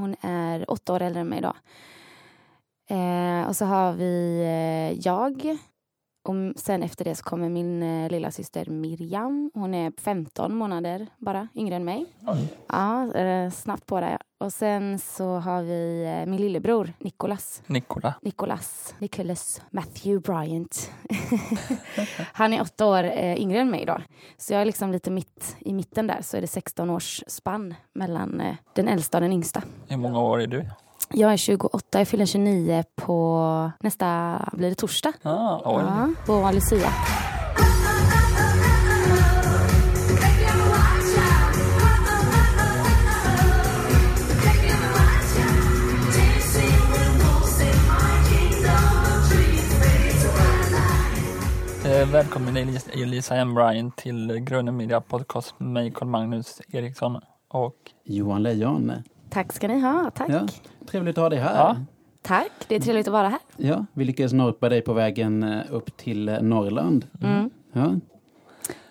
Hon är åtta år äldre än mig då. Eh, och så har vi eh, jag. Och sen efter det så kommer min eh, lilla syster Miriam. Hon är 15 månader bara, yngre än mig. Ja, eh, snabbt på det. Och sen så har vi eh, min lillebror Nicholas. Nikola. Nicholas, Nicholas Matthew Bryant. Han är åtta år eh, yngre än mig då. Så jag är liksom lite mitt i mitten där. Så är det 16 års spann mellan eh, den äldsta och den yngsta. Hur många år är du? Jag är 28, jag fyller 29 på nästa, blir det torsdag? Ah. Ja, på Lucia. Välkommen Elisa, M. Bryan till Grunden Media Podcast med mig Carl Magnus Eriksson och Johan Lejon. Tack ska ni ha, tack. Ja, trevligt att ha dig här. Ja. Tack, det är trevligt att vara här. Ja, vi lyckades norpa dig på vägen eh, upp till eh, Norrland. Mm. Ja.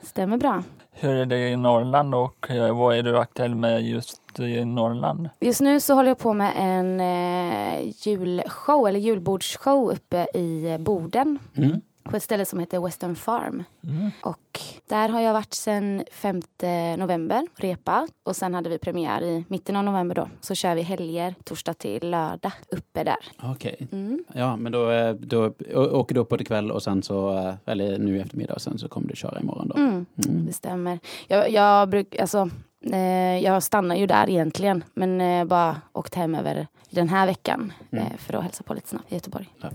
Stämmer bra. hur är det i Norrland och eh, vad är du aktuell med just i Norrland? Just nu så håller jag på med en eh, julshow, eller julbordsshow uppe i Boden. Mm. På ett ställe som heter Western Farm. Mm. Och där har jag varit sedan 5 november, repa. Och sen hade vi premiär i mitten av november då. Så kör vi helger, torsdag till lördag, uppe där. Okej. Mm. Ja, men då, eh, då åker du upp på det kväll och sen så, eh, eller nu i eftermiddag och sen så kommer du köra imorgon då. Mm, Mm. det stämmer. Jag, jag bruk, alltså, eh, jag stannar ju där egentligen. Men bara åkt hem över den här veckan. Mm. För att hälsa på lite snabbt i Göteborg. Ja.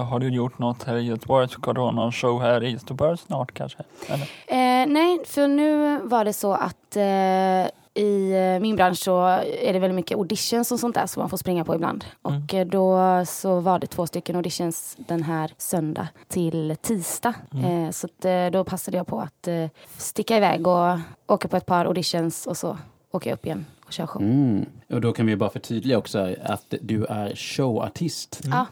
Har du gjort något här i Göteborg? Ska du ha någon show här i Göteborg snart kanske? Eller? Eh, nej, för nu var det så att eh, i eh, min bransch så är det väldigt mycket auditions och sånt där som man får springa på ibland. Mm. Och eh, då så var det två stycken auditions den här söndag till tisdag. Mm. Eh, så att, eh, då passade jag på att eh, sticka iväg och åka på ett par auditions och så åker jag upp igen och kör show. Mm. Och då kan vi bara förtydliga också att du är showartist. Ja, Eh.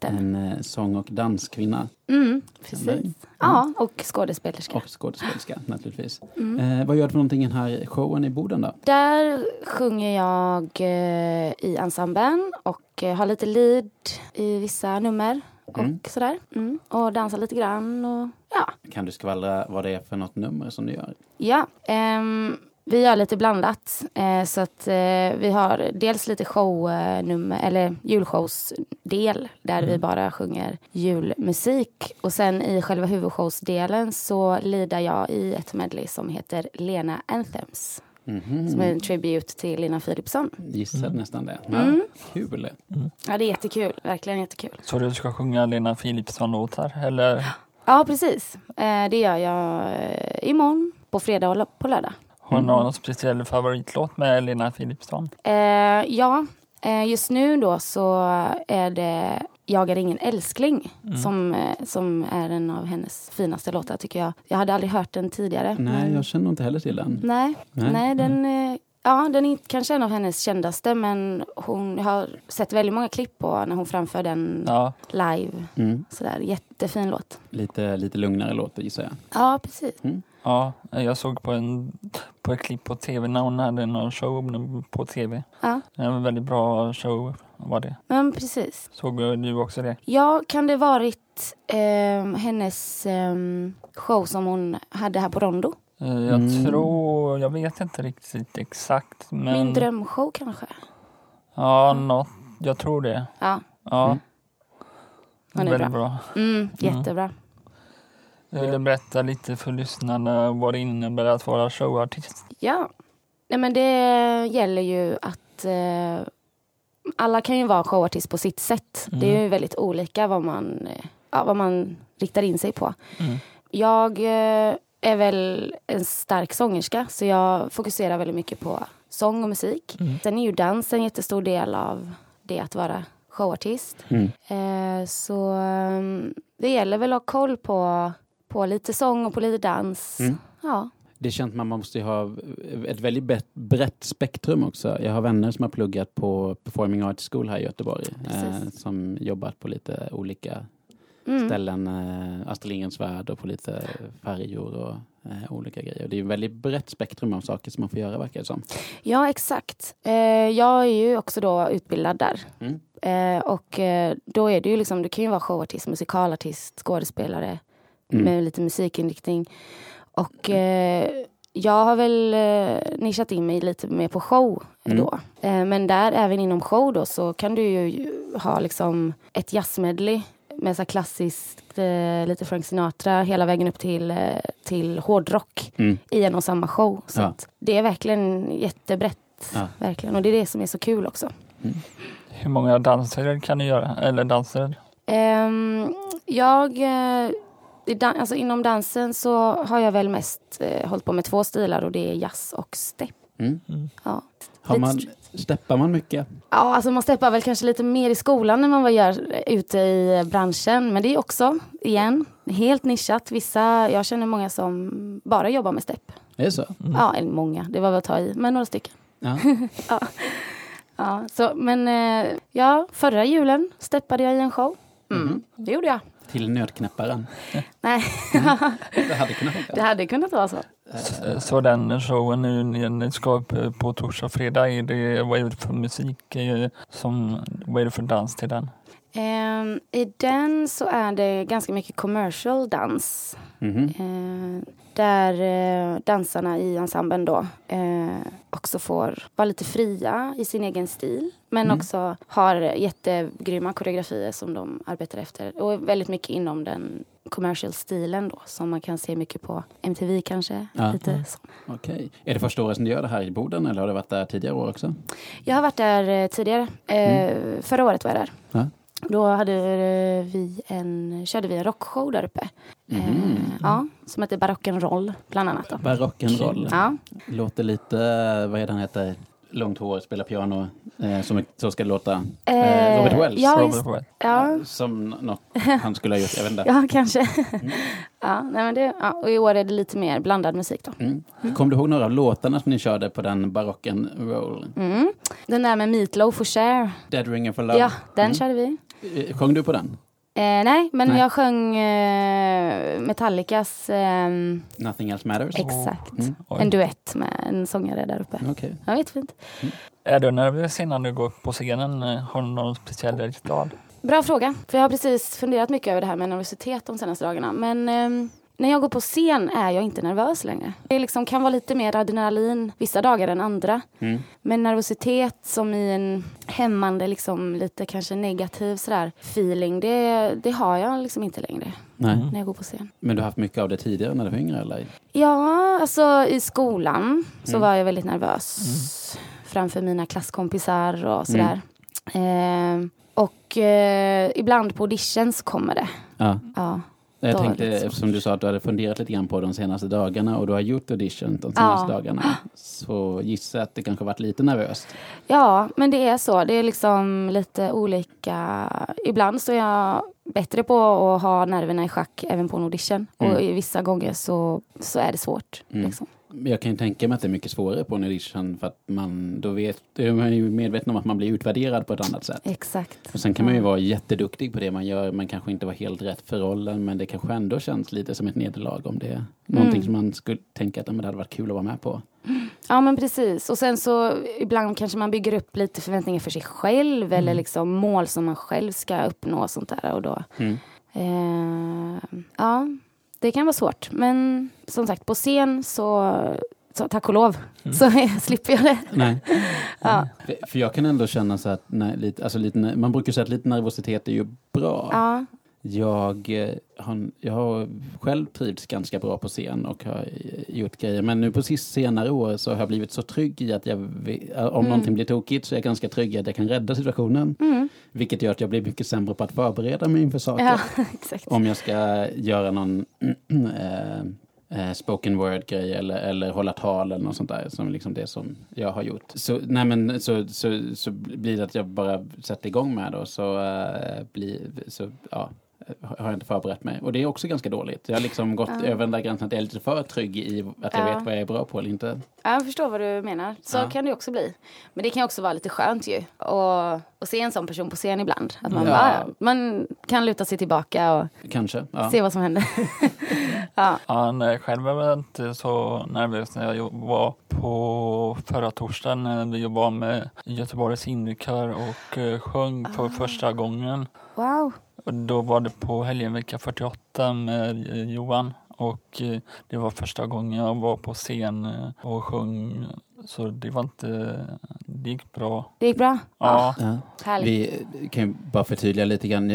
En eh, sång och danskvinna Mm, precis. Ja, och skådespelerska. och skådespelerska naturligtvis. Mm. Eh, vad gör du för någonting i den här showen i Boden då? Där sjunger jag eh, i ensemblen och eh, har lite lead i vissa nummer och Mm. sådär. Mm. Och dansar lite grann och ja. Kan du skvallra vad det är för något nummer som du gör? Ja, ehm, vi gör lite blandat. Eh, så att eh, vi har dels lite shownummer, eller julshowsdel där vi bara sjunger julmusik. Och sen i själva huvudshowsdelen så lider jag i ett medley som heter Lena Anthems. Mhm. Som är en tribute till Lina Philipsson. Gissade nästan det. Ja, Mm. Kul. Ja, det är jättekul. Verkligen jättekul. Så du ska sjunga Lena Philipsson-låtar? Eller Ja, precis. Eh, det gör jag eh, imorgon, på fredag och på lördag. Har du någon speciell favoritlåt med Lena Philipsson? Eh, ja, eh, just nu då så är det Jag är ingen älskling som, eh, som är en av hennes finaste låtar tycker jag. Jag hade aldrig hört den tidigare. Nej, men- jag känner inte heller till den. nej, Nej. nej. den, eh, ja, den är kanske en av hennes kändaste men hon jag har sett väldigt många klipp på när hon framför den Ja, live. Mm. Sådär, jättefin låt. Lite, lite lugnare låt gissar jag. Ja, precis. Ja, jag såg på, en, på ett klipp på tv när hon hade någon show på tv. Ja, En väldigt bra show var det. men precis. Såg du också det? Ja, kan det varit ehm, hennes ehm, show som hon hade här på Rondo? Eh, Jag Mm. tror, jag vet inte riktigt exakt men Min drömshow kanske? ja, något, jag tror det. Ja, Ja, Mm. Hon är väldigt bra. mm, jättebra. Jag ville berätta lite för lyssnarna vad det innebär att vara showartist. Ja, Nej, men det gäller ju att eh, alla kan ju vara showartist på sitt sätt. Det är ju väldigt olika vad man, eh, ja, vad man riktar in sig på. Mm. Jag eh, är väl en stark sångerska så jag fokuserar väldigt mycket på sång och musik. Mm. Sen är ju dans en jättestor del av det att vara showartist. Mm. Eh, så ehm, det gäller väl att ha koll på, på lite sång och på lite dans. Mm. Ja. Det känns man måste ha ett väldigt brett- spektrum också. Jag har vänner som har pluggat på Performing Arts School här i Göteborg. Eh, som jobbat på lite olika Mm. ställen, eh, Astrid Lindgrens Värld och på lite färjor och eh, olika grejer. Det är ett väldigt brett spektrum av saker som man får göra verkar det som. Ja, exakt. Eh, jag är ju också då utbildad där. Mm. Eh, och eh, då är det ju liksom, du kan ju vara showartist, musikalartist, skådespelare Mm. med lite musikinriktning. Och eh, jag har väl eh, nischat in mig lite mer på show Mm. då. Eh, men där, även inom show då, så kan du ju ha liksom ett jazzmedley med så klassiskt, eh, lite Frank Sinatra, hela vägen upp till, eh, till hårdrock Mm. i en och samma show. Så Ja. att det är verkligen jättebrett. Ja. Verkligen. Och det är det som är så kul också. Hur många danser kan du göra? Eller danser? Ehm, jag, eh, alltså inom dansen så har jag väl mest eh, hållit på med två stilar och det är jazz och step. Mm. Ja. Har man, steppar man mycket? ja, alltså man steppar väl kanske lite mer i skolan än man vad gör eh, ute i branschen. Men det är också, igen, helt nischat. Vissa, jag känner många som bara jobbar med step. Är det så? Ja, eller många, det var väl att ta i, men några stycken. Ja. Ja, så, men eh, ja, förra julen steppade jag i en show. Mm, Mhm. Det gjorde jag. Till nötknäpparen? Nej, Det hade kunnat funka. det hade kunnat vara så. Så, så den showen nu ni ska eh, på torsdag och fredag, är det, vad är det för musik? eh, Som, vad är det för dans till den? Ehm, I den så är det ganska mycket commercial dans. Mhm. Eh, där eh, dansarna i ensemblen då eh, också får vara lite fria i sin egen stil. Men Mm. också har jättegrymma koreografier som de arbetar efter. Och väldigt mycket inom den commercial stilen då. Som man kan se mycket på MTV kanske. Ja. Lite så. Okej. Är det första året som du gör det här i Boden eller har det varit där tidigare år också? Jag har varit där eh, tidigare. Eh, Förra året var jag där. Ja. Då hade eh, vi en, körde vi en rockshow där uppe. Eh, Mhm. ja, som heter Barock'n'Roll bland annat. Då. Barock'n'roll. Ja, Låter lite, vad är den heter? Långt hår, spelar piano. Eh, som, så ska det låta. Eh, Eh, Robert Wells. ja, Robert Wells. ja, Som något han skulle ha gjort, jag vet inte. ja kanske. ja, nej, men det, ja, och i år är det lite mer blandad musik då. Mm. Kom du ihåg några av låtarna som ni körde på den Barock'n'roll? Mm. Den där med Meatloaf och Cher. Dead Ringer for Love? Ja, den Mm. körde vi. Eh, Sjöng du på den? Eh, nej, men Nej. jag sjöng eh, Metallicas ehm, Nothing else matters? Exakt. Mm. En duett med en sångare där uppe. Okej. Ja, jättefint. Är du nervös innan du går upp på scenen? Eh, Har du någon speciell ritual? Bra fråga. För jag har precis funderat mycket över det här med nervositet de senaste dagarna. Men ehm, när jag går på scen är jag inte nervös längre. Det liksom kan vara lite mer adrenalin vissa dagar än andra. Mm. Men nervositet som i en hämmande, liksom, lite kanske negativ sådär, feeling, det, det har jag liksom inte längre Nej. Mm. när jag går på scen. Men du har haft mycket av det tidigare när du var yngre eller? Ja, alltså i skolan så Mm. var jag väldigt nervös framför mina klasskompisar och sådär. Ehm, och eh, ibland på auditions kommer det. Ja. Ja. Jag tänkte, liksom- eftersom du sa att du hade funderat lite grann på de senaste dagarna och du har gjort audition de senaste Ja. dagarna. Så gissar jag att det kanske varit lite nervöst. ja, men det är så. Det är liksom lite olika. Ibland så är jag bättre på att ha nerverna i schack även på en audition. Mm. Och vissa gånger så, så är det svårt. Mm. Liksom. Men Jag kan ju tänka mig att det är mycket svårare på en audition för att man då vet, är man ju medveten om att man blir utvärderad på ett annat sätt. Exakt. Och sen kan man ju vara jätteduktig på det man gör, man kanske inte var helt rätt för rollen, men det kanske ändå känns lite som ett nederlag om det är någonting Mm. som man skulle tänka att "Ja, men det hade varit kul att vara med på. Ja men precis. Och sen så ibland kanske man bygger upp lite förväntningar för sig själv eller Mm. liksom mål som man själv ska uppnå och sånt där. Och då, Mm. eh, ja, det kan vara svårt. Men som sagt, på scen så, så tack och lov, Mm. så slipper jag det. Nej. Ja. För- För jag kan ändå känna så att nej, lite, alltså lite, man brukar säga att lite nervositet är ju bra. Ja, Jag, eh, har, jag har själv trivts ganska bra på scen och har eh, gjort grejer. Men nu på sist senare år så har jag blivit så trygg i att jag, eh, om Mm. någonting blir tokigt så är jag ganska trygg i att jag kan rädda situationen. mm. Vilket gör att jag blir mycket sämre på att förbereda mig inför saker. ja. Om jag ska göra någon eh, eh, spoken word-grej eller, eller hålla tal eller något sånt där. Som liksom det som jag har gjort. Så, nej men, så, så, så blir det att jag bara sätter igång med det och så, eh, blir, så ja, har jag inte förberett mig. Och det är också ganska dåligt. Jag har liksom gått Ja. över den där gränsen att jag är lite för trygg i att jag Ja. vet vad jag är bra på eller inte. Ja, Jag förstår vad du menar. Så Ja. kan det också bli. Men det kan också vara lite skönt ju. Och, och se en sån person på scen ibland. Att man, Ja. bara, man kan luta sig tillbaka och Kanske. Ja. se vad som händer. ja. Ja, nej, själv var jag inte så nervös när jag var på förra torsdagen när vi var med Göteborgs Indikör och eh, sjöng för första gången. Wow. Och då var det på helgen vecka 48 med eh, Johan och eh, det var första gången jag var på scen eh, och sjöng. Så det var inte, det gick bra. Det gick bra? Ja, Ja. Härligt. Vi kan ju bara förtydliga lite grann.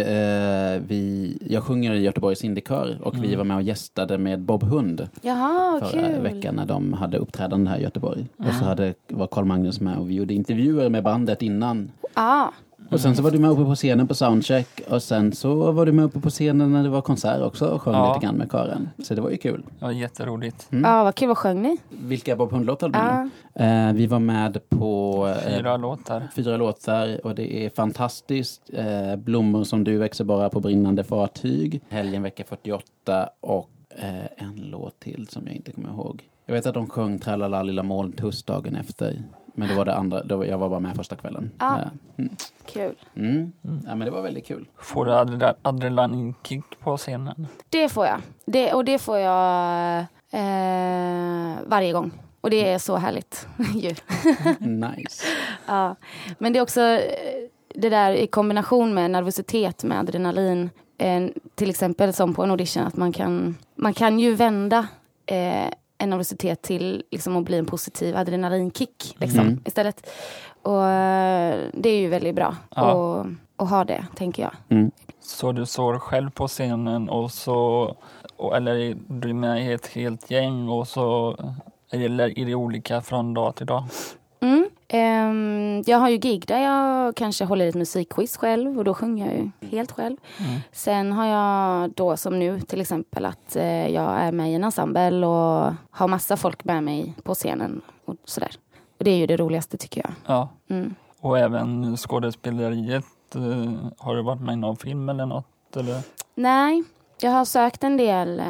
Vi, jag sjunger i Göteborgs Indikör och vi Mm. var med och gästade med Bob Hund Jaha, förra kul. veckan när de hade uppträdande här i Göteborg. Och så Ja. hade, var Carl Magnus med och vi gjorde intervjuer med bandet innan. Ja, Och sen så var du med uppe på scenen på soundcheck och sen så var du med uppe på scenen när det var konsert också och sjöng Ja. lite grann med kören. Så det var ju kul. var jätteroligt. Mm. ja vad kul. Vad sjöng ni? Vilka Bob Hund-låtar det? Ja. Eh, vi var med på eh, Fyra låtar. fyra låtar och det är fantastiskt. Eh, blommor som du växer bara på brinnande fartyg. Helgen vecka 48 och eh, en låt till som jag inte kommer ihåg. Jag vet att de sjöng Tralala lilla molntuss dagen efter. Men det var det andra, då, jag var bara med första kvällen. Ja. Eh, mm. Kul. Mm. Ja, men det var väldigt kul. Får du adre- adrenalinkick på scenen? Det får jag. Det, och det får jag eh, varje gång. Och det är så härligt ju. Nice. Ja. Men det är också det där i kombination med nervositet med adrenalin. Eh, till exempel som på en audition att man kan, man kan ju vända eh, en nervositet till liksom, att bli en positiv adrenalinkick liksom, Mm. istället. Och eh, det är ju väldigt bra Ja. att, att ha det, tänker jag. Mm. Så du står själv på scenen och så, och, eller är du med i ett helt gäng och så eller är det olika från dag till dag? Ehm, jag har ju gig där jag kanske håller ett musikquiz själv och då sjunger jag ju helt själv. Mm. Sen har jag då som nu till exempel att eh, jag är med i en ensemble och har massa folk med mig på scenen och sådär. Och det är ju det roligaste tycker jag. Ja, Mm. och även skådespeleriet. eh, Har du varit med i någon film eller något? Eller? Nej, jag har sökt en del, eh,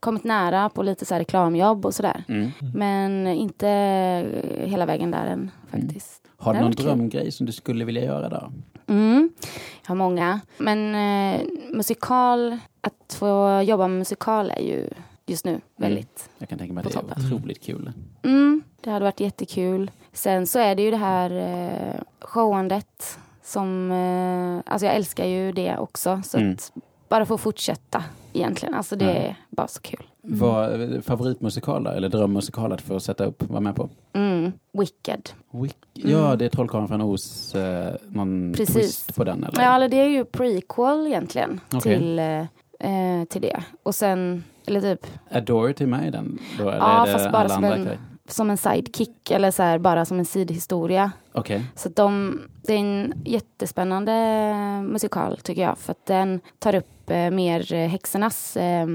kommit nära på lite så här reklamjobb och sådär. Mm. Men inte eh, hela vägen där än faktiskt. Har du någon drömgrej som du skulle vilja göra då? Mm. Jag har många. Men eh, musikal, att få jobba med musikal är ju just nu väldigt... Jag kan tänka mig att det toppen. är otroligt kul. Mm, det hade varit jättekul. Sen så är det ju det här eh, showandet som... Eh, alltså jag älskar ju det också. Så Mm. att bara få fortsätta egentligen. Alltså det är bara så kul. Vad, favoritmusikal då? Eller drömmusikal att få sätta upp, vara med på? Mm. Wicked. Wick. Ja, det är Trollkarlen från Oz. Eh, någon Mm. Precis. twist på den eller? Ja, eller det är ju prequel egentligen Okej. till, eh, eh, till det. Och sen, eller typ Är Dorothy med i den? Då, eller Ja, är det fast bara som en- grejer? Som en sidekick eller så här, bara som en sidhistoria. Okej. Så de, det är en jättespännande musikal tycker jag. För att den tar upp eh, mer eh, häxornas eh,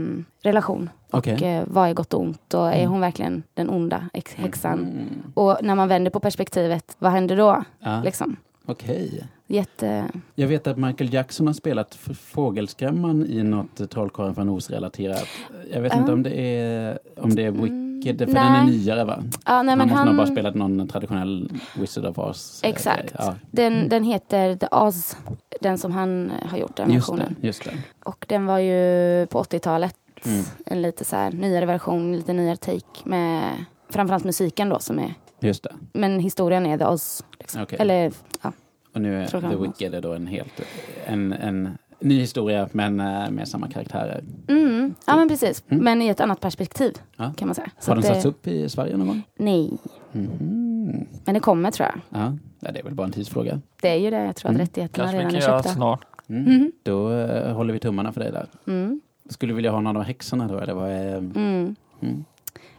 relation. Okej. Och eh, vad är gott och ont och är Mm. hon verkligen den onda häxan? Mm. Och när man vänder på perspektivet, vad händer då? Ja, Liksom. Okej. Jätte... Jag vet att Michael Jackson har spelat Fågelskrämman i något Trollkarlen från Oz-relaterat. Jag vet Ja. inte om det är, om det är Wicked, för den är nej. nyare va? Ja, nej, han men måste han, nog bara spelat någon traditionell Wizard of Oz. eh, Exakt. Ja, den, den heter The Oz, den som han eh, har gjort, den just versionen. det. Just det. Och den var ju på 80-talet. Mm. En lite så här nyare version, lite nyare take med framförallt musiken då som är, Just det. men historien är The Oz. Liksom. Okej. Eller, ja. Och nu är The. Wicked är då en helt, en, en ny historia men eh, med samma karaktärer. Mm, ja men precis, Mm. men i ett annat perspektiv Ja. kan man säga. Så Har den att det- satts upp i Sverige någon gång? Nej, Mhm. men det kommer tror jag. Ja. ja, det är väl bara en tidsfråga. Det är ju det, jag tror att Mm. rättigheterna Kanske redan kan är köpta. snart. Mm. Mm. Då eh, håller vi tummarna för dig där. Mm. Skulle du vilja ha någon av häxorna då? Eller vad är, Mm. mm.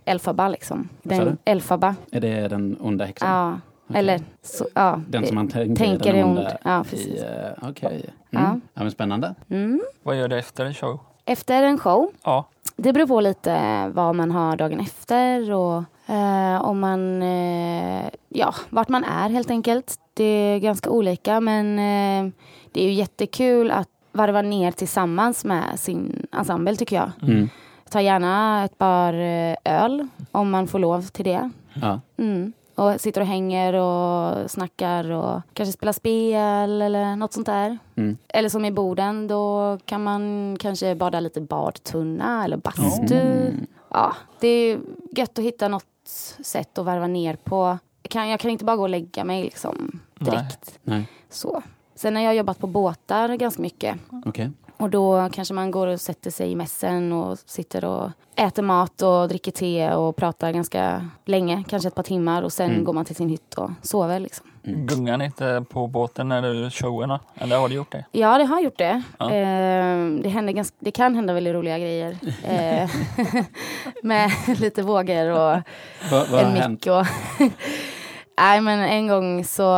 Elfaba liksom. Den, Elfaba, är det den onda häxan? ja. Eller, så, ja. Den som man tänker, tänker den är ond. Ja, precis. eh, Okej. Ja. Mm. Ja. men spännande. Mm. Vad gör du efter en show? Efter en show Ja, Det beror på lite vad man har dagen efter och eh, om man, eh, ja, vart man är helt enkelt. Det är ganska olika men eh, det är ju jättekul att varva ner tillsammans med sin ensemble tycker jag. Mm. Ta gärna ett par eh, öl om man får lov till det. Ja. Mm. Och sitter och hänger och snackar och kanske spelar spel eller något sånt där. Mm. Eller som i Boden, då kan man kanske bada lite badtunna eller bastu. Mm. Ja, det är gött att hitta något sätt att varva ner på. Jag kan, jag kan inte bara gå och lägga mig liksom direkt. Nej. Så. Sen har jag jobbat på båtar ganska mycket. Okej. Och då kanske man går och sätter sig i mässen och sitter och äter mat och dricker te och pratar ganska länge, kanske ett par timmar och sen Mm. går man till sin hytt och sover liksom. Gungar ni inte på båten när du showerna? Eller har du gjort det? Ja, det har gjort det. Ja. Eh, det, händer ganska, det kan hända väldigt roliga grejer. Eh, med lite vågor och vad har en mick och... Nej, men en gång så...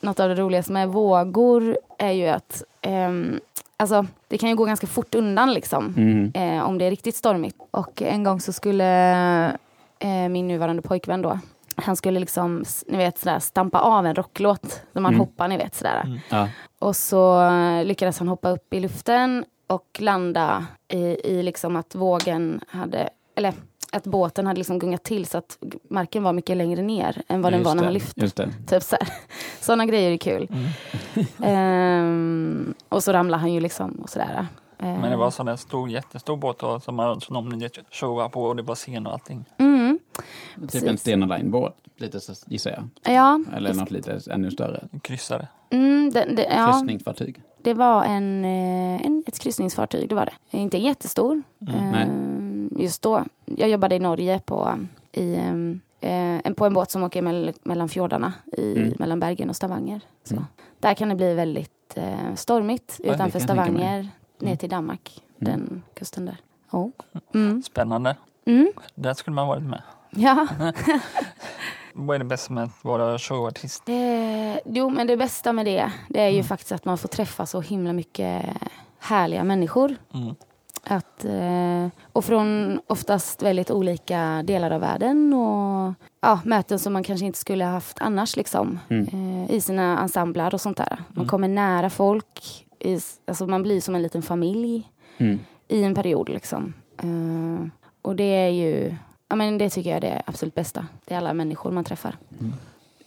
Något av det roligaste med vågor är ju att... ehm, alltså, det kan ju gå ganska fort undan liksom. Mm. eh, om det är riktigt stormigt. Och en gång så skulle eh, min nuvarande pojkvän då, han skulle liksom, ni vet sådär, stampa av en rocklåt. När man Mm. hoppar, ni vet sådär. Mm. Ja. Och så lyckades han hoppa upp i luften och landa i, i liksom att vågen hade, eller att båten hade liksom gungat till så att marken var mycket längre ner än vad den Just var när han lyfte. Just det. Typ så här. Sådana grejer är kul. Mm. Ehm, och så ramlade han ju liksom och sådär. Ehm, Men det var sån där stor, jättestor båt då, som, man- som showade på och det var scen och allting. Mm, Typ en Precis. Stena Line-båt, lite så gissar jag. ja, Eller något lite ännu större. Kryssare. mm, det, det, ja, Kryssningsfartyg. det var en, eh, en, ett kryssningsfartyg, det var det. Inte jättestor. Mm, nej. Just då. Jag jobbade i Norge på, i, ehm, eh, en- på en båt som åker mell, mellan fjordarna, i, Mm. mellan Bergen och Stavanger. Så. Mm. Där kan det bli väldigt eh, stormigt det utanför. Stavanger, ner Mm. till Danmark, Mm. den kusten där. Oh. Mm. Spännande. Mm. Där skulle man varit med. Ja. Vad är det bästa med att vara showartist? Eh, jo, men det bästa med det, det är ju Mm. faktiskt att man får träffa så himla mycket härliga människor. Mm. Att, eh, och från oftast väldigt olika delar av världen och ja, möten som man kanske inte skulle ha haft annars liksom, Mm. eh, i sina ensemblar och sånt där. Man Mm. kommer nära folk, i, alltså man blir som en liten familj Mm. i en period. Liksom. Eh, och det är ju, ja, men det tycker jag är det absolut bästa. Det är alla människor man träffar.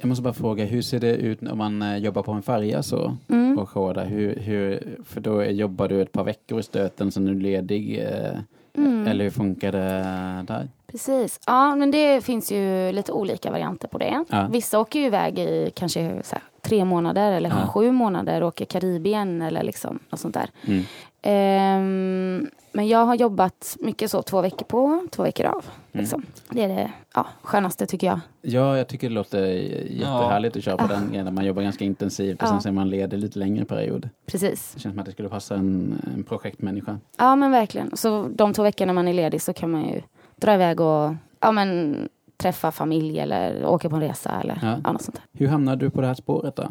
Jag måste bara fråga, hur ser det ut om man eh, jobbar på en färja så? Mm. Och showar? Hur, hur, för då jobbar du ett par veckor i stöten, sen är du ledig. Eh, Mm. Eller hur funkar det där? Precis. Ja, men det finns ju lite olika varianter på det. Ja. Vissa åker ju iväg i kanske här, tre månader eller Ja. sju månader och åker Karibien eller liksom något sånt där. Mm. Ehm, men jag har jobbat mycket så, två veckor på, två veckor av. Mm. Liksom. Det är det ja, skönaste tycker jag. Ja, jag tycker det låter jättehärligt att köra på Ah. den grejen man jobbar ganska intensivt och Ja. sen så är man ledig lite längre period. Precis. Det känns som att det skulle passa en, en projektmänniska. Ja, men verkligen. Så de två veckorna man är ledig så kan man ju dra iväg och ja, men, träffa familj eller åka på en resa eller Ja. ja. något sånt där. Hur hamnade du på det här spåret då?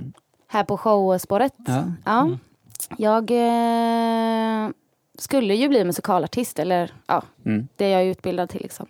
Här på showspåret Ja. Ja. Mm. Jag eh, skulle ju bli musikalartist, eller ja, Mm. det är jag är utbildad till. Liksom.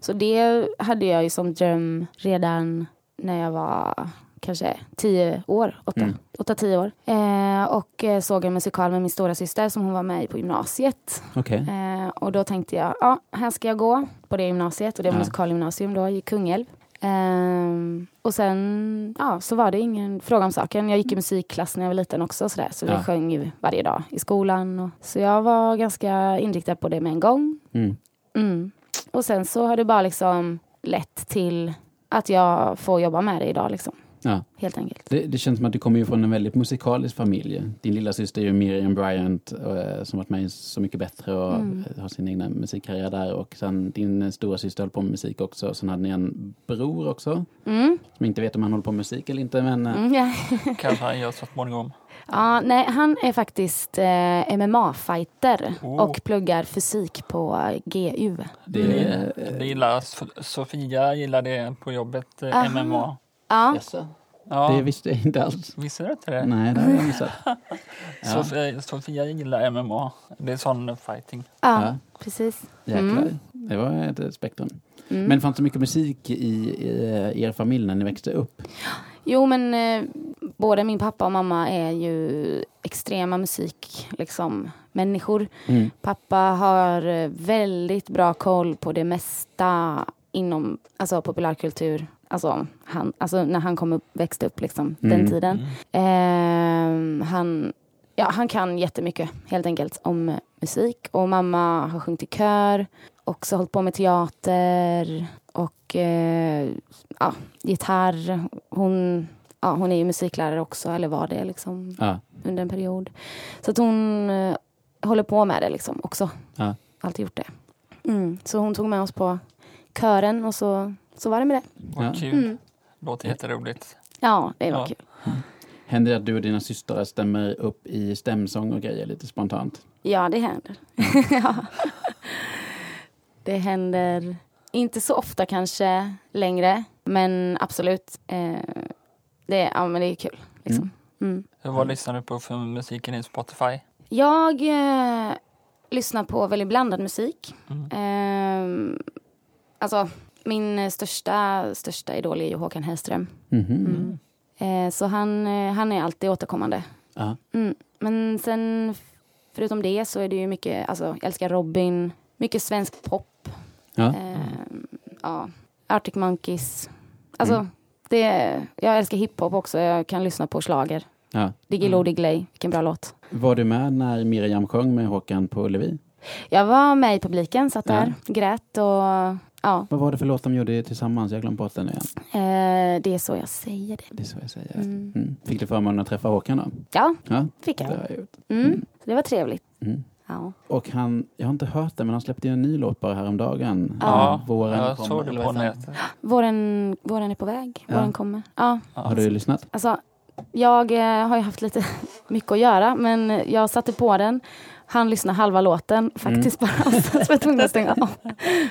Så det hade jag ju som dröm redan när jag var kanske tio år, åtta, Mm. åtta tio år. Eh, och eh, såg en musikal med min stora syster som hon var med i på gymnasiet. Okej. Eh, och då tänkte jag, ja, här ska jag gå på det gymnasiet och det var Ja. musikalgymnasium då i Kungälv. Ehm, och sen ja, så var det ingen fråga om saken. Jag gick i musikklass när jag var liten också sådär, så Ja. vi sjöng varje dag i skolan. Och, så jag var ganska inriktad på det med en gång. Mm. Mm. Och sen så har det bara liksom lett till att jag får jobba med det idag liksom. Ja. Helt enkelt. Det, det känns som att du kommer ju från en väldigt musikalisk familj. Din lilla syster är ju Miriam Bryant eh, som varit med i Så mycket bättre och Mm. eh, har sin egna musikkarriär där. Och sen din stora syster höll på med musik också. Sen hade ni en bror också. Mm. Som inte vet om han håller på med musik eller inte. Men eh, Mm, ja. Kanske han gör så småningom. Ja, nej, han är faktiskt eh, MMA-fighter Oh. och pluggar fysik på GU. det är... det gillar So- Sofia gillar det på jobbet, eh, Aha. MMA. Ja, Jaså? Ja, Det visste jag inte alls. visste du inte det? Nej, det har jag missat. Ja. Sofia, Sofia gillar MMA. Det är sån fighting. ja, Ja. precis. Jäklar. Mm. Det var ett spektrum. Mm. Men fanns det mycket musik i, i er familj när ni växte upp? Jo, men eh, både min pappa och mamma är ju extrema musik, liksom, människor. Mm. Pappa har eh, väldigt bra koll på det mesta inom alltså, populärkultur. Alltså, han, alltså när han kom upp, växte upp, liksom, Mm. den tiden. Ehm, han, ja, han kan jättemycket helt enkelt om musik. Och mamma har sjungit i kör, också hållit på med teater och eh, ja, gitarr. Hon, ja, hon är ju musiklärare också, eller var det liksom Ja. under en period. Så att hon eh, håller på med det liksom också. Ja. Alltid gjort det. Mm. Så hon tog med oss på kören och så, så var det med det. Vad Ja. kul. Mm. Låter jätteroligt. Ja, det var Ja. kul. Händer det att du och dina systrar stämmer upp i stämsång och grejer lite spontant? Ja, det händer. ja. Det händer inte så ofta kanske längre, men absolut. Eh, det, ja, men det är kul. Liksom. Mm. Vad lyssnar du på för musiken i Spotify? Jag eh, lyssnar på väldigt blandad musik. Mm. Eh, alltså, min största, största idol är ju Håkan Hellström. Mhm. Eh, så han, eh, han är alltid återkommande. Mm. Men sen förutom det så är det ju mycket, alltså jag älskar Robin, mycket svensk pop. Ja. Eh, ja, Arctic Monkeys. Alltså, Mm. det, jag älskar hiphop också, jag kan lyssna på slager. Ja. Diggiloo Mm. Diggiley, vilken bra låt. Var du med när Miriam sjöng med Håkan på Ullevi? Jag var med i publiken, satt Ja. där, grät och ja, Vad var det för låt de gjorde tillsammans? Jag glömde bort den igen. eh, det är så jag säger det. Det är så jag säger. Mm. Mm. Fick du förmånen att träffa Håkan då? Ja, Ja, fick det jag. har jag. Mm. Mm. Det var trevligt. Mm. Ja. Och han, jag har inte hört det, men han släppte ju en ny låt bara häromdagen. Ja. Våren jag kommer, såg det på nätet. Våren, våren är på väg, Ja. våren kommer. Ja, Ja. Har du lyssnat? alltså, jag eh, har ju haft lite mycket att göra, men jag satte på den. Han lyssnade halva låten faktiskt bara, och så var jag tvungen att stänga av.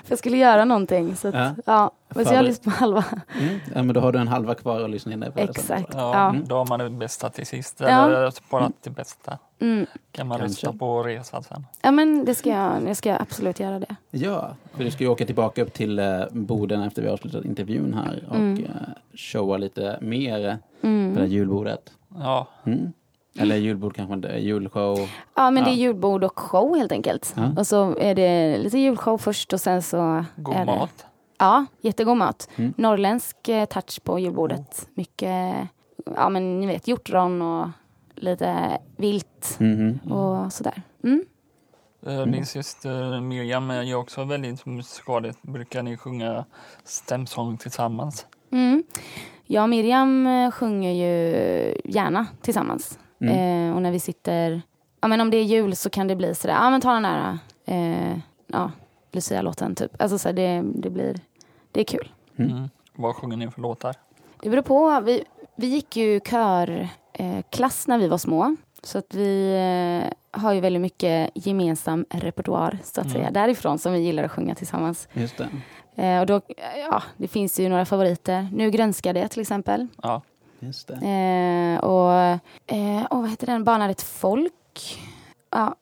För jag skulle göra någonting. Så att, Ja. ja. Men så jag lyssnat på halva. Mm. Ja, men då har du en halva kvar att lyssna in på. det sen. Exakt. Ja, Ja. Mm. Då har man det bästa till sist. Ja. Eller sparat det bästa. Mm. Kan man Kanske. lyssna på resan sen. Ja, men det ska jag, jag ska absolut göra det. Ja, för du ska ju åka tillbaka upp till eh, Boden efter vi har avslutat intervjun här och Mm. eh, showa lite mer på det här Mm. julbordet. Ja, Mm. Eller julbord kanske julshow. Ja, men det är Ja. julbord och show helt enkelt. Ja. Och så är det lite julshow först och sen så god är det... mat. Ja, jättegod mat. Mm. Norrländsk eh, touch på julbordet. Mycket, ja men ni vet, hjortron och lite vilt Mhm. och sådär. Mm. Eh, Din syster Miriam är ju också väldigt musikalisk. Brukar ni sjunga stämsång tillsammans? Mm. Jag och Miriam eh, sjunger ju gärna tillsammans. Mm. Eh, och när vi sitter, ja men om det är jul så kan det bli sådär, ja men ta den där, eh, ja, Lucia-låten typ. Alltså så här, det, det blir, det är kul. Mm. Mm. Vad sjunger ni för låtar? Det beror på. Vi, vi gick ju körklass eh, klass när vi var små. Så att vi eh, har ju väldigt mycket gemensam repertoar så att Mm. säga. Därifrån som vi gillar att sjunga tillsammans. Just det. Eh, och då, ja, det finns ju några favoriter. Nu grönskar det till exempel. Ja, Just det. Eh, och eh, och vad heter den? Barnar ett folk. Ja,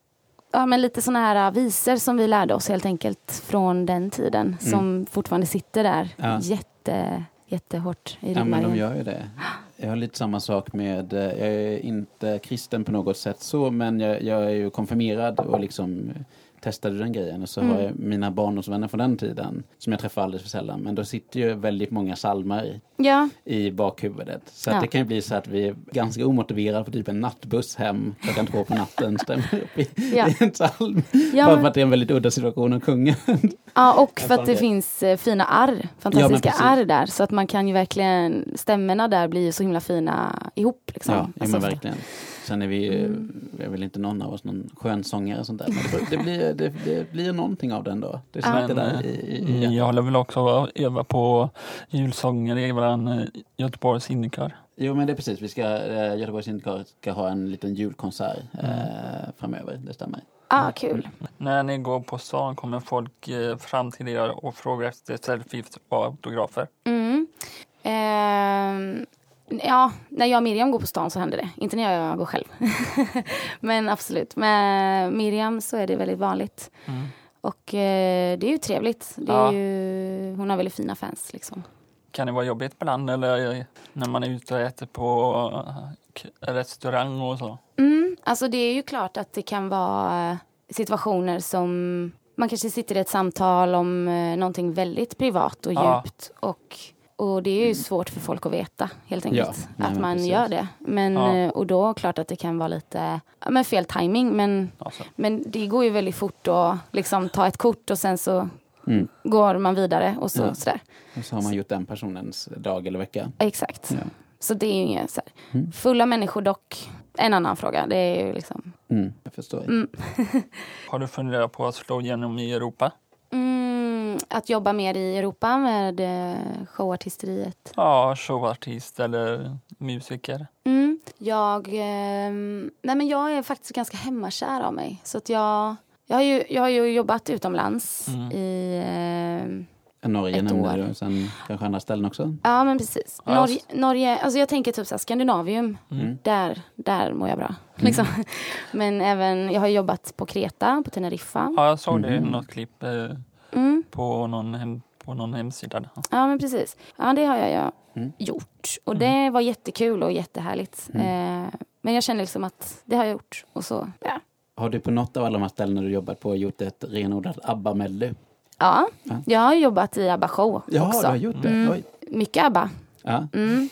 ja, men lite såna här visor som vi lärde oss helt enkelt från den tiden. Som fortfarande sitter där Mm. Ja. jätte, jättehårt i Ja, men de ryggmärgen. gör ju det. Jag har lite samma sak med, eh, jag är inte kristen på något sätt så, men jag, jag är ju konfirmerad och liksom testade den grejen. Och så Mm. har jag mina barndomsvänner från den tiden, som jag träffar alldeles för sällan, men då sitter ju väldigt många salmer Ja, i bakhuvudet. Så Ja. det kan ju bli så att vi är ganska omotiverade på typ en nattbuss hem klockan två på natten, stämmer upp i, Ja. i en psalm. Ja, Bara för att det är en väldigt udda situation att sjunga. Ja, och för att det det. finns eh, fina arr, fantastiska precis. arr där. Så att man kan ju verkligen, stämmorna där blir ju så himla fina ihop. Liksom. Ja, ja Alltså, verkligen. Sen är vi Mm. är väl inte någon av oss någon skön sångare och sånt där. Men det, det, blir, det, det blir någonting av den då. Det Ja. sitter Men, där i, i, i ni håller väl också öva på julsånger i vår Göteborgs innekör? Jo men det är precis, vi ska, eh, Göteborgs Indikör ska ha en liten julkonsert Mm. eh, framöver, det stämmer. Ah, kul. När ni går på stan kommer folk eh, fram till er och frågar efter selfies och autografer. Mm. Ehm, ja, när jag och Miriam går på stan så händer det. Inte när jag går själv. Men absolut. Med Miriam så är det väldigt vanligt. Mm. Och eh, det är ju trevligt. Det är Ja. ju, hon har väldigt fina fans liksom. Kan det vara jobbigt ibland eller när man är ute och äter på eh, restaurang och så? Mm, alltså det är ju klart att det kan vara eh, situationer som man kanske sitter i ett samtal om eh, någonting väldigt privat och Ja. djupt och, och det är ju svårt för folk att veta helt enkelt Ja, nej, att men man precis. gör det. Men, Ja. eh, Och då klart att det kan vara lite ja, men fel timing men, Alltså, men det går ju väldigt fort att liksom ta ett kort och sen så Mm. går man vidare och så, Ja. sådär. Och så har man gjort den personens dag eller vecka. Exakt. Ja. Så det är ju inget så här. Mm. Fulla människor dock, en annan fråga. Det är ju liksom Mm, jag förstår. Mm. har du funderat på att slå igenom i Europa? Mm, att jobba mer i Europa med eh, showartisteriet. Ja, showartist eller musiker. Mm. Jag, ehm, nej men jag är faktiskt ganska hemmakär av mig. Så att jag, jag, har ju, jag har ju jobbat utomlands Mm. i... ehm, Norge Ett nämnde år. du, sen kanske andra ställen också. ja men precis. Ja, Norge, Norge, alltså jag tänker typ så här, Skandinavium. Mm. Där, där mår jag bra. Liksom. Men även, jag har jobbat på Kreta, på Teneriffa. Ja, jag såg det i Mhm. något klipp eh, Mm. på någon, hem, på någon hemsida. Ja men precis. Ja det har jag ju Mm. gjort. Och det var jättekul och jättehärligt. Mm. Eh, men jag känner liksom att det har jag gjort. Och så, ja. Har du på något av alla de här ställena du jobbat på gjort ett renodlat ABBA-medley? Ja, Ja. jag har jobbat i ABBA show Ja, också. du har gjort det? Mm. Mycket ABBA. Ja. Mm.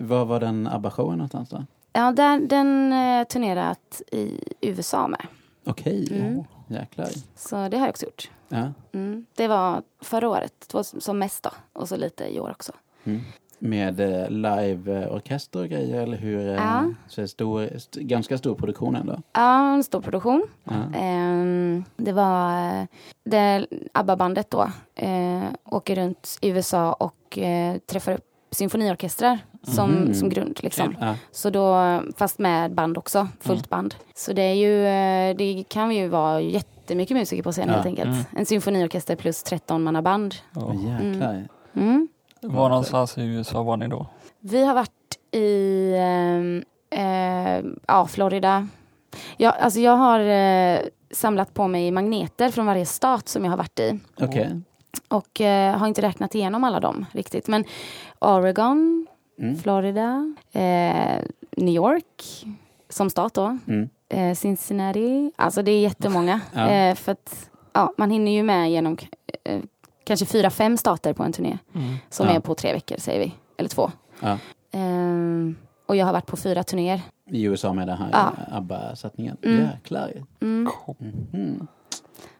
Var var den ABBA-showen någonstans då? Ja, där, den eh, turnerat i USA med. Okej, Mm. Jäklar. Så det har jag också gjort. Ja. Mm. Det var förra året, som mest då. Och så lite i år också. Mm. Med eh, liveorkester och grejer, eller hur? eh, Ja. Så stor, st- ganska stor produktion ändå. Ja, en stor produktion. Ja. Ehm, det var eh, det ABBA-bandet då. Eh, åker runt i USA och eh, träffar upp symfoniorkestrar som, Mhm. som grund. Liksom. Ja. Så då, fast med band också, fullt band. Så det är ju, eh, det kan ju vara jättemycket musiker på scen Ja. helt enkelt. Mm. En symfoniorkester plus 13 manna band. Åh, jäklar. Mm. Var någonstans i USA var ni då? Vi har varit i ehm, eh, ja, Florida. Jag, alltså jag har eh, samlat på mig magneter från varje stat som jag har varit i. Okej. Och eh, har inte räknat igenom alla dem riktigt. Men Oregon, Mm. Florida, eh, New York som stat då. Mm. Eh, Cincinnati. Alltså det är jättemånga. Ja. Eh, för att ja, man hinner ju med genom eh, kanske fyra, fem stater på en turné. Mm. Som Ja. är på tre veckor säger vi. Eller två. Ja. Ehm, och jag har varit på fyra turnéer. I USA med den här Ja. eh, ABBA-satsningen. Mm. Jäklar. Mm, Mm.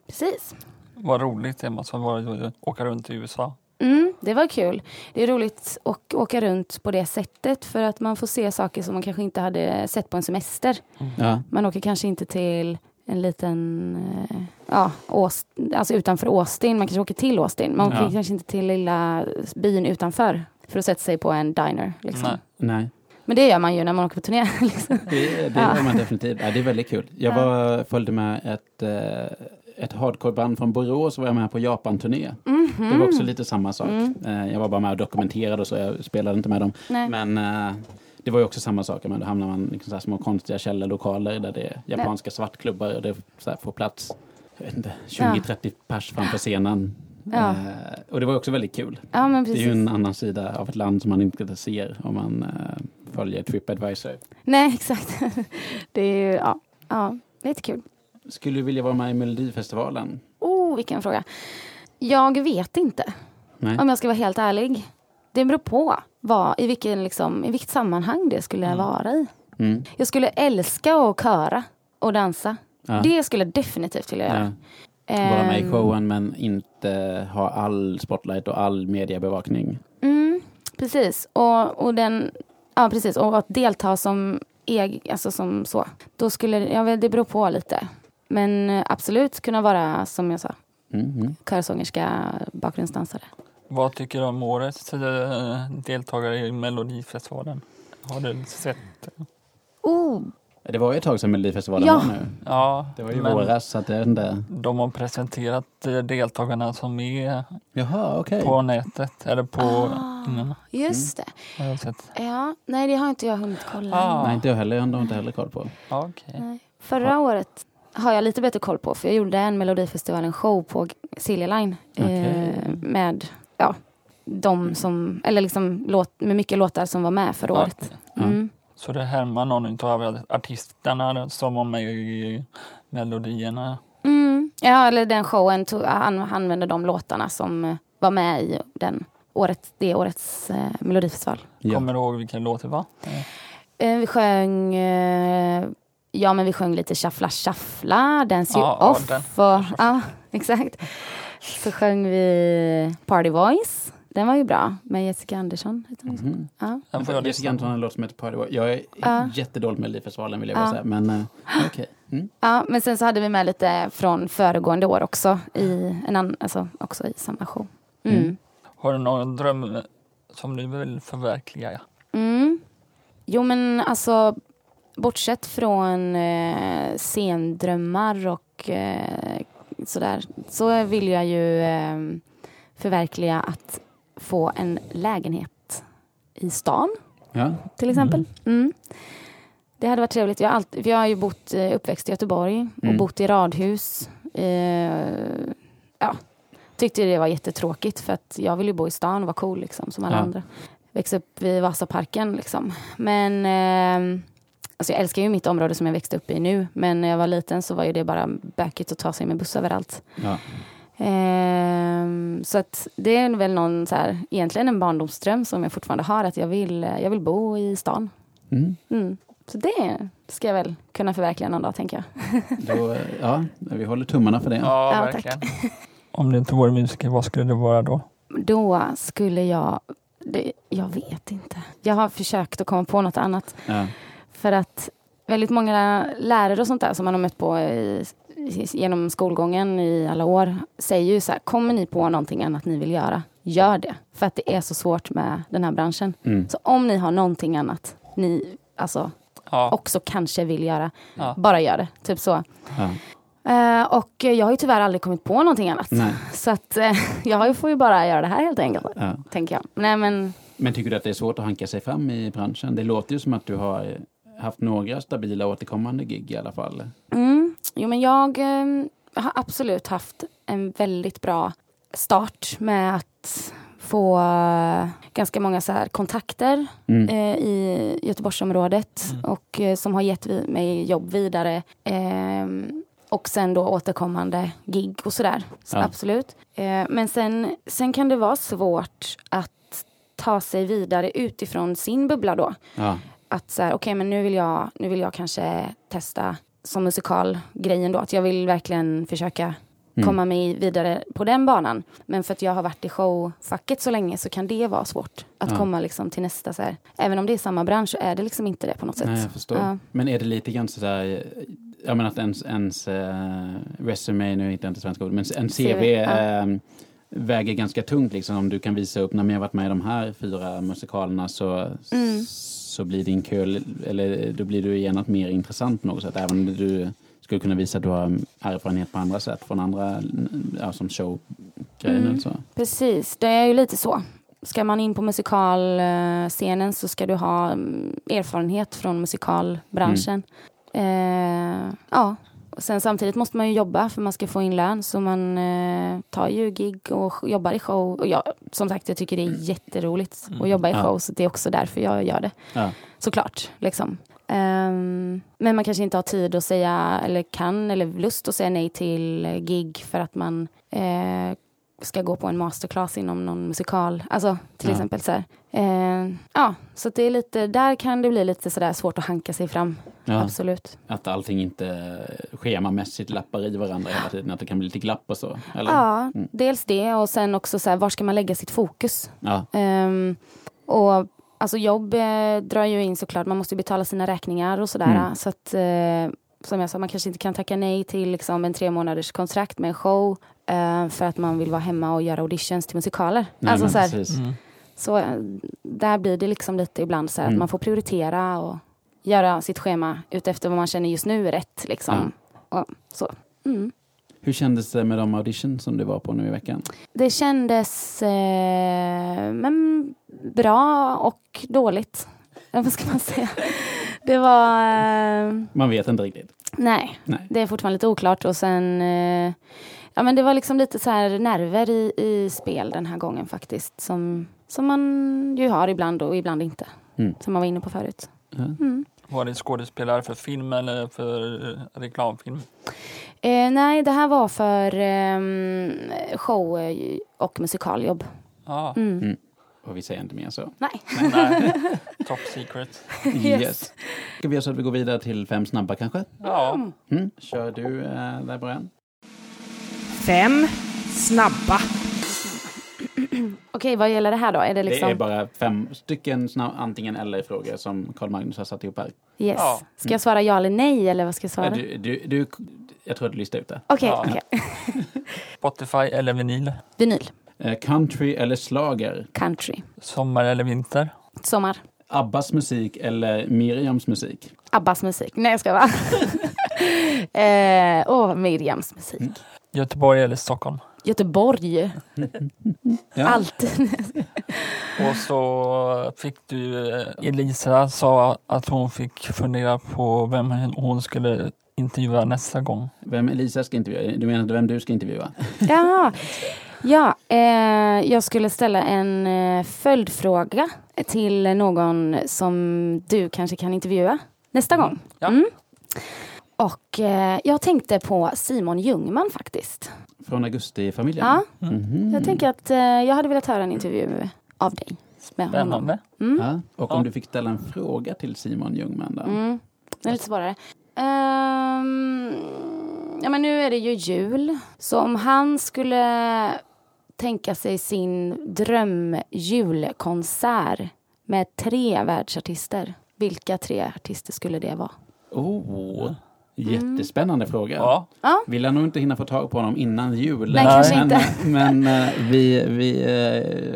precis. Vad roligt måste vara att åka runt i USA. Mm, det var kul. Det är roligt att åka runt på det sättet för att man får se saker som man kanske inte hade sett på en semester. Ja. Man åker kanske inte till en liten, eh, ja, Aust, alltså utanför Austin. Man kanske åker till Austin. Man åker Ja. kanske inte till lilla byn utanför för att sätta sig på en diner. Liksom. Nej. Nej, Men det gör man ju när man åker på turné. Liksom. det, det Ja. gör man definitivt. Ja, det är väldigt kul. Jag Ja. var, följde med ett, eh, ett hardcore-band från Borås, var jag med på Japan-turné. Mhm. Det var också lite samma sak. Mm. Eh, Jag var bara med och dokumenterade och så, jag spelade inte med dem. Nej. Men eh, det var ju också samma sak. Men då hamnar man i liksom så här små konstiga källarlokaler där det är japanska svartklubbar och det får plats jag vet inte, 20-30 pers framför scenen. Ja. Eh, och det var också väldigt kul. Ja, Det är ju en annan sida av ett land som man inte ser om man följer Tripadvisor. Nej, exakt. det är ju, ja, ja, lite kul. Skulle du vilja vara med i Melodifestivalen? Oh, vilken fråga. Jag vet inte, Nej? om jag ska vara helt ärlig. Det beror på vad, i, vilken, liksom, i vilket sammanhang det skulle Mm. vara i. Mm. Jag skulle älska att köra och dansa. Ja. Det skulle jag definitivt vilja göra. Ja. Vara med i Ehm, showen men inte ha all spotlight och all mediebevakning. Mm, precis. Och, och den, ja precis. Och att delta som eg, alltså som så. Då skulle, ja det beror på lite. Men eh, absolut kunna vara, som jag sa, Mm. Mm. körsångerska, bakgrundsdansare. Vad tycker du om årets eh, deltagare i Melodifestivalen? Har du sett? Oh, Det var ju ett tag sedan Melodifestivalen Ja. var nu. Ja, Det var ju våras så att det är inte... de har presenterat eh, deltagarna som är Jaha, okej. på nätet eller på... Ah. Mm, just det. har jag sett. Ja, nej det har inte jag hunnit kolla. Ah. Nej, inte jag heller. Jag har inte heller koll på. Ja, Okej. Nej. Förra året har jag lite bättre koll på för jag gjorde en Melodifestivalen show på Silja Line. Okej. Eh, med, ja, de som, eller liksom låt, med mycket låtar som var med förra året. Mm. Så det härmar någon av artisterna som var med i melodierna. Mm. Ja, eller den showen tog, han använde de låtarna som eh, var med i den året, det årets eh, melodifestival. Ja. Kommer du ihåg vilken låt det var? Eh, vi sjöng, eh, ja men vi sjöng lite Shuffla Shuffla, Dance You Ja, ja, Off. den. och, ja, exakt. Så sjöng vi Party Voice. Den var ju bra med Jessica Andersson. så? Mhm. Ja. Den får jag Jessica Andersson har en låt som heter Party Boy. Jag är Ja. jättedålig med Melodifestivalen vill jag Ja. bara säga. Men eh, okej. Mm. ja, men sen så hade vi med lite från föregående år också i, en annan, alltså, också i samma show. Mm. Mm. Har du någon dröm som du vill förverkliga? Mm. Jo men alltså bortsett från eh, scendrömmar och eh, sådär så vill jag ju eh, förverkliga att få en lägenhet i stan Ja. till exempel. Mm. Det hade varit trevligt. Jag har, alltid, jag har ju bott, eh, uppväxt i Göteborg och Mm. bott i radhus. Eh, ja, tyckte det var jättetråkigt för att jag vill ju bo i stan och vara cool liksom, som alla Ja. andra. Växa upp vid Vasaparken liksom. Men eh, alltså jag älskar ju mitt område som jag växte upp i nu. Men när jag var liten så var ju det bara bökigt att ta sig med buss överallt. Ja. Ehm, så att det är väl någon så här, egentligen en barndomsdröm som jag fortfarande har, att jag vill, eh, jag vill bo i stan. Mm. Mm. Så det ska jag väl kunna förverkliga någon dag, tänker jag. Då, eh, ja, vi håller tummarna för det. Ja, Ja, verkligen. Om det inte vore musiker, vad skulle det vara då? Då skulle jag, det, jag vet inte. Jag har försökt att komma på något annat. Ja. För att väldigt många lärare och sånt där som man har mött på i, genom skolgången i alla år säger ju så här, kommer ni på någonting annat ni vill göra, gör det. För att det är så svårt med den här branschen. Mm. Så om ni har någonting annat ni alltså Ja, också kanske vill göra, ja. bara gör det. Typ så. Ja. Eh, och jag har ju tyvärr aldrig kommit på någonting annat. Nej. Så att eh, jag får ju bara göra det här helt enkelt, tänker jag. Nej men, Men tycker du att det är svårt att hanka sig fram i branschen? Det låter ju som att du har eh, haft några stabila återkommande gig i alla fall. mm, jo men jag eh, har absolut haft en väldigt bra start med att få eh, ganska många så här kontakter Mm. eh, i Göteborgsområdet och eh, som har gett vi, mig jobb vidare. Ehm, och sen då återkommande gig och sådär. Så Ja. Absolut. Eh, men sen, sen kan det vara svårt att ta sig vidare utifrån sin bubbla då. Ja. Att så här, okej men nu vill, jag, nu vill jag kanske testa som musikalgrejen då. Att jag vill verkligen försöka Mm. komma mig vidare på den banan. Men för att jag har varit i showfacket så länge så kan det vara svårt att Ja. komma liksom till nästa så här. Även om det är samma bransch så är det liksom inte det på något sätt. Nej, jag förstår. Ja. Men är det lite grann sådär, eh, jag menar att ens, ens uh, resume, nu hittar jag inte svenska ord, men en CV, ja. eh, väger ganska tungt liksom om du kan visa upp, när jag har varit med i de här fyra musikalerna så, Mm. Så blir din kö, eller då blir du genast mer intressant på något sätt, även om du skulle kunna visa att du har erfarenhet på andra sätt, från andra, ja, som showgrejen Mm. så. Precis, det är ju lite så. Ska man in på musikalscenen så ska du ha mm, erfarenhet från musikalbranschen. Eh, ja, sen samtidigt måste man ju jobba för man ska få in lön. Så man eh, tar ju gig och jobbar i show. Och jag, som sagt, jag tycker det är jätteroligt att jobba i Ja. show. Så det är också därför jag gör det. Ja. Såklart. Liksom. Ehm, men man kanske inte har tid att säga, eller kan, eller lust att säga nej till gig för att man eh, ska gå på en masterclass inom någon musikal. Alltså till Ja. exempel så. Eh, ja, så det är lite, där kan det bli lite sådär svårt att hanka sig fram. Ja, Absolut. att allting inte schemamässigt lappar i varandra hela tiden, att det kan bli lite glapp och så. Eller? Ja, Mm. dels det och sen också så var ska man lägga sitt fokus? Ja. Ehm, och alltså jobb eh, drar ju in såklart, man måste ju betala sina räkningar och sådär. Mm. Så att, eh, som jag sa, man kanske inte kan tacka nej till liksom, en tre månaders kontrakt med en show eh, för att man vill vara hemma och göra auditions till musikaler. Nej, alltså, men så, här. Mm. så eh, där blir det liksom lite ibland så här, Mm. att man får prioritera och göra sitt schema utefter vad man känner just nu är rätt. Liksom. Och, så. Mm. Hur kändes det med de audition som du var på nu i veckan? Det kändes eh, men bra och dåligt. Ja, vad ska man säga? Det var... Eh, Man vet inte riktigt. Nej, Nej. det är fortfarande lite oklart och sen eh, Ja men det var liksom lite så här nerver i, i spel den här gången faktiskt. Som, som man ju har ibland och ibland inte. Mm. Som man var inne på förut. Mm. Var det skådespelare för film eller för eh, reklamfilm? Eh, nej, det här var för ehm, show eh, och musikaljobb. Ja, Mm. Mm. Och vi säger inte mer så. Nej. nej. Top secret. Yes. Ska vi göra så att vi går vidare till fem snabba kanske? Ja, Mm. Kör du eh, där början? Fem snabba. Okej, vad gäller det här då? Är det Det liksom... är bara fem stycken snabb, antingen eller frågor som Carl Magnus har satt ihop här. Yes. Ja. Ska jag svara ja eller nej eller vad ska jag svara? Okej, Du, du, du, jag tror att du listar ut det. Ja. okej. Spotify eller vinyl? Vinyl. Eh, country eller slager? Country. Sommar eller vinter? Sommar. Abbas musik eller Miriams musik? Abbas musik. Nej, jag ska vara. eh, Åh, Miriams musik. Göteborg eller Stockholm? Göteborg. Ja. Alltid. Och så fick du, eh, Elisa sa att hon fick fundera på vem hon skulle intervjua nästa gång. Vem Elisa ska intervjua? Du menar vem du ska intervjua? Ja, ja eh, jag skulle ställa en eh, följdfråga till någon som du kanske kan intervjua nästa gång. Ja. Mm. Och eh, jag tänkte på Simon Ljungman faktiskt. Från Augusti-familjen? Ja, Mhm. jag tänker att eh, jag hade velat höra en intervju av dig. Med honom. Spännande. Mm. Ja. Och om Ja. du fick ställa en fråga till Simon Ljungman då? Mm. Det är lite svårare. Ehm, ja, men nu är det ju jul. Så om han skulle tänka sig sin drömjulkonsert med tre världsartister. Vilka tre artister skulle det vara? Oh, jättespännande fråga. Ja, Ja, Vill jag nog inte hinna få tag på honom innan jul. Nej, kanske men, inte. Men eh, vi... vi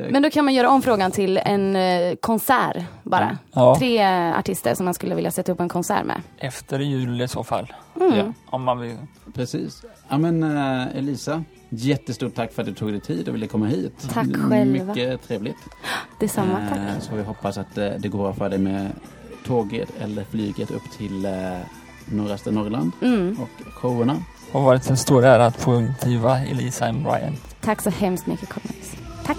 eh, men då kan man göra om frågan till en eh, konsert bara. ja. Tre artister som man skulle vilja sätta upp en konsert med. efter jul i så fall. Mm. ja, Om man vill. precis. Ja, men eh, Elisa, jättestort tack för att du tog dig tid och ville komma hit. Tack själva. Mycket trevligt. Detsamma, Eh, tack. Så vi hoppas att eh, det går bra för dig med tåget eller flyget upp till eh, nordöstra Norrland mm. och showerna. Det har varit en stor ära att få intervjua Elisa M. Ryan. Tack så hemskt mycket Cornelis. Tack!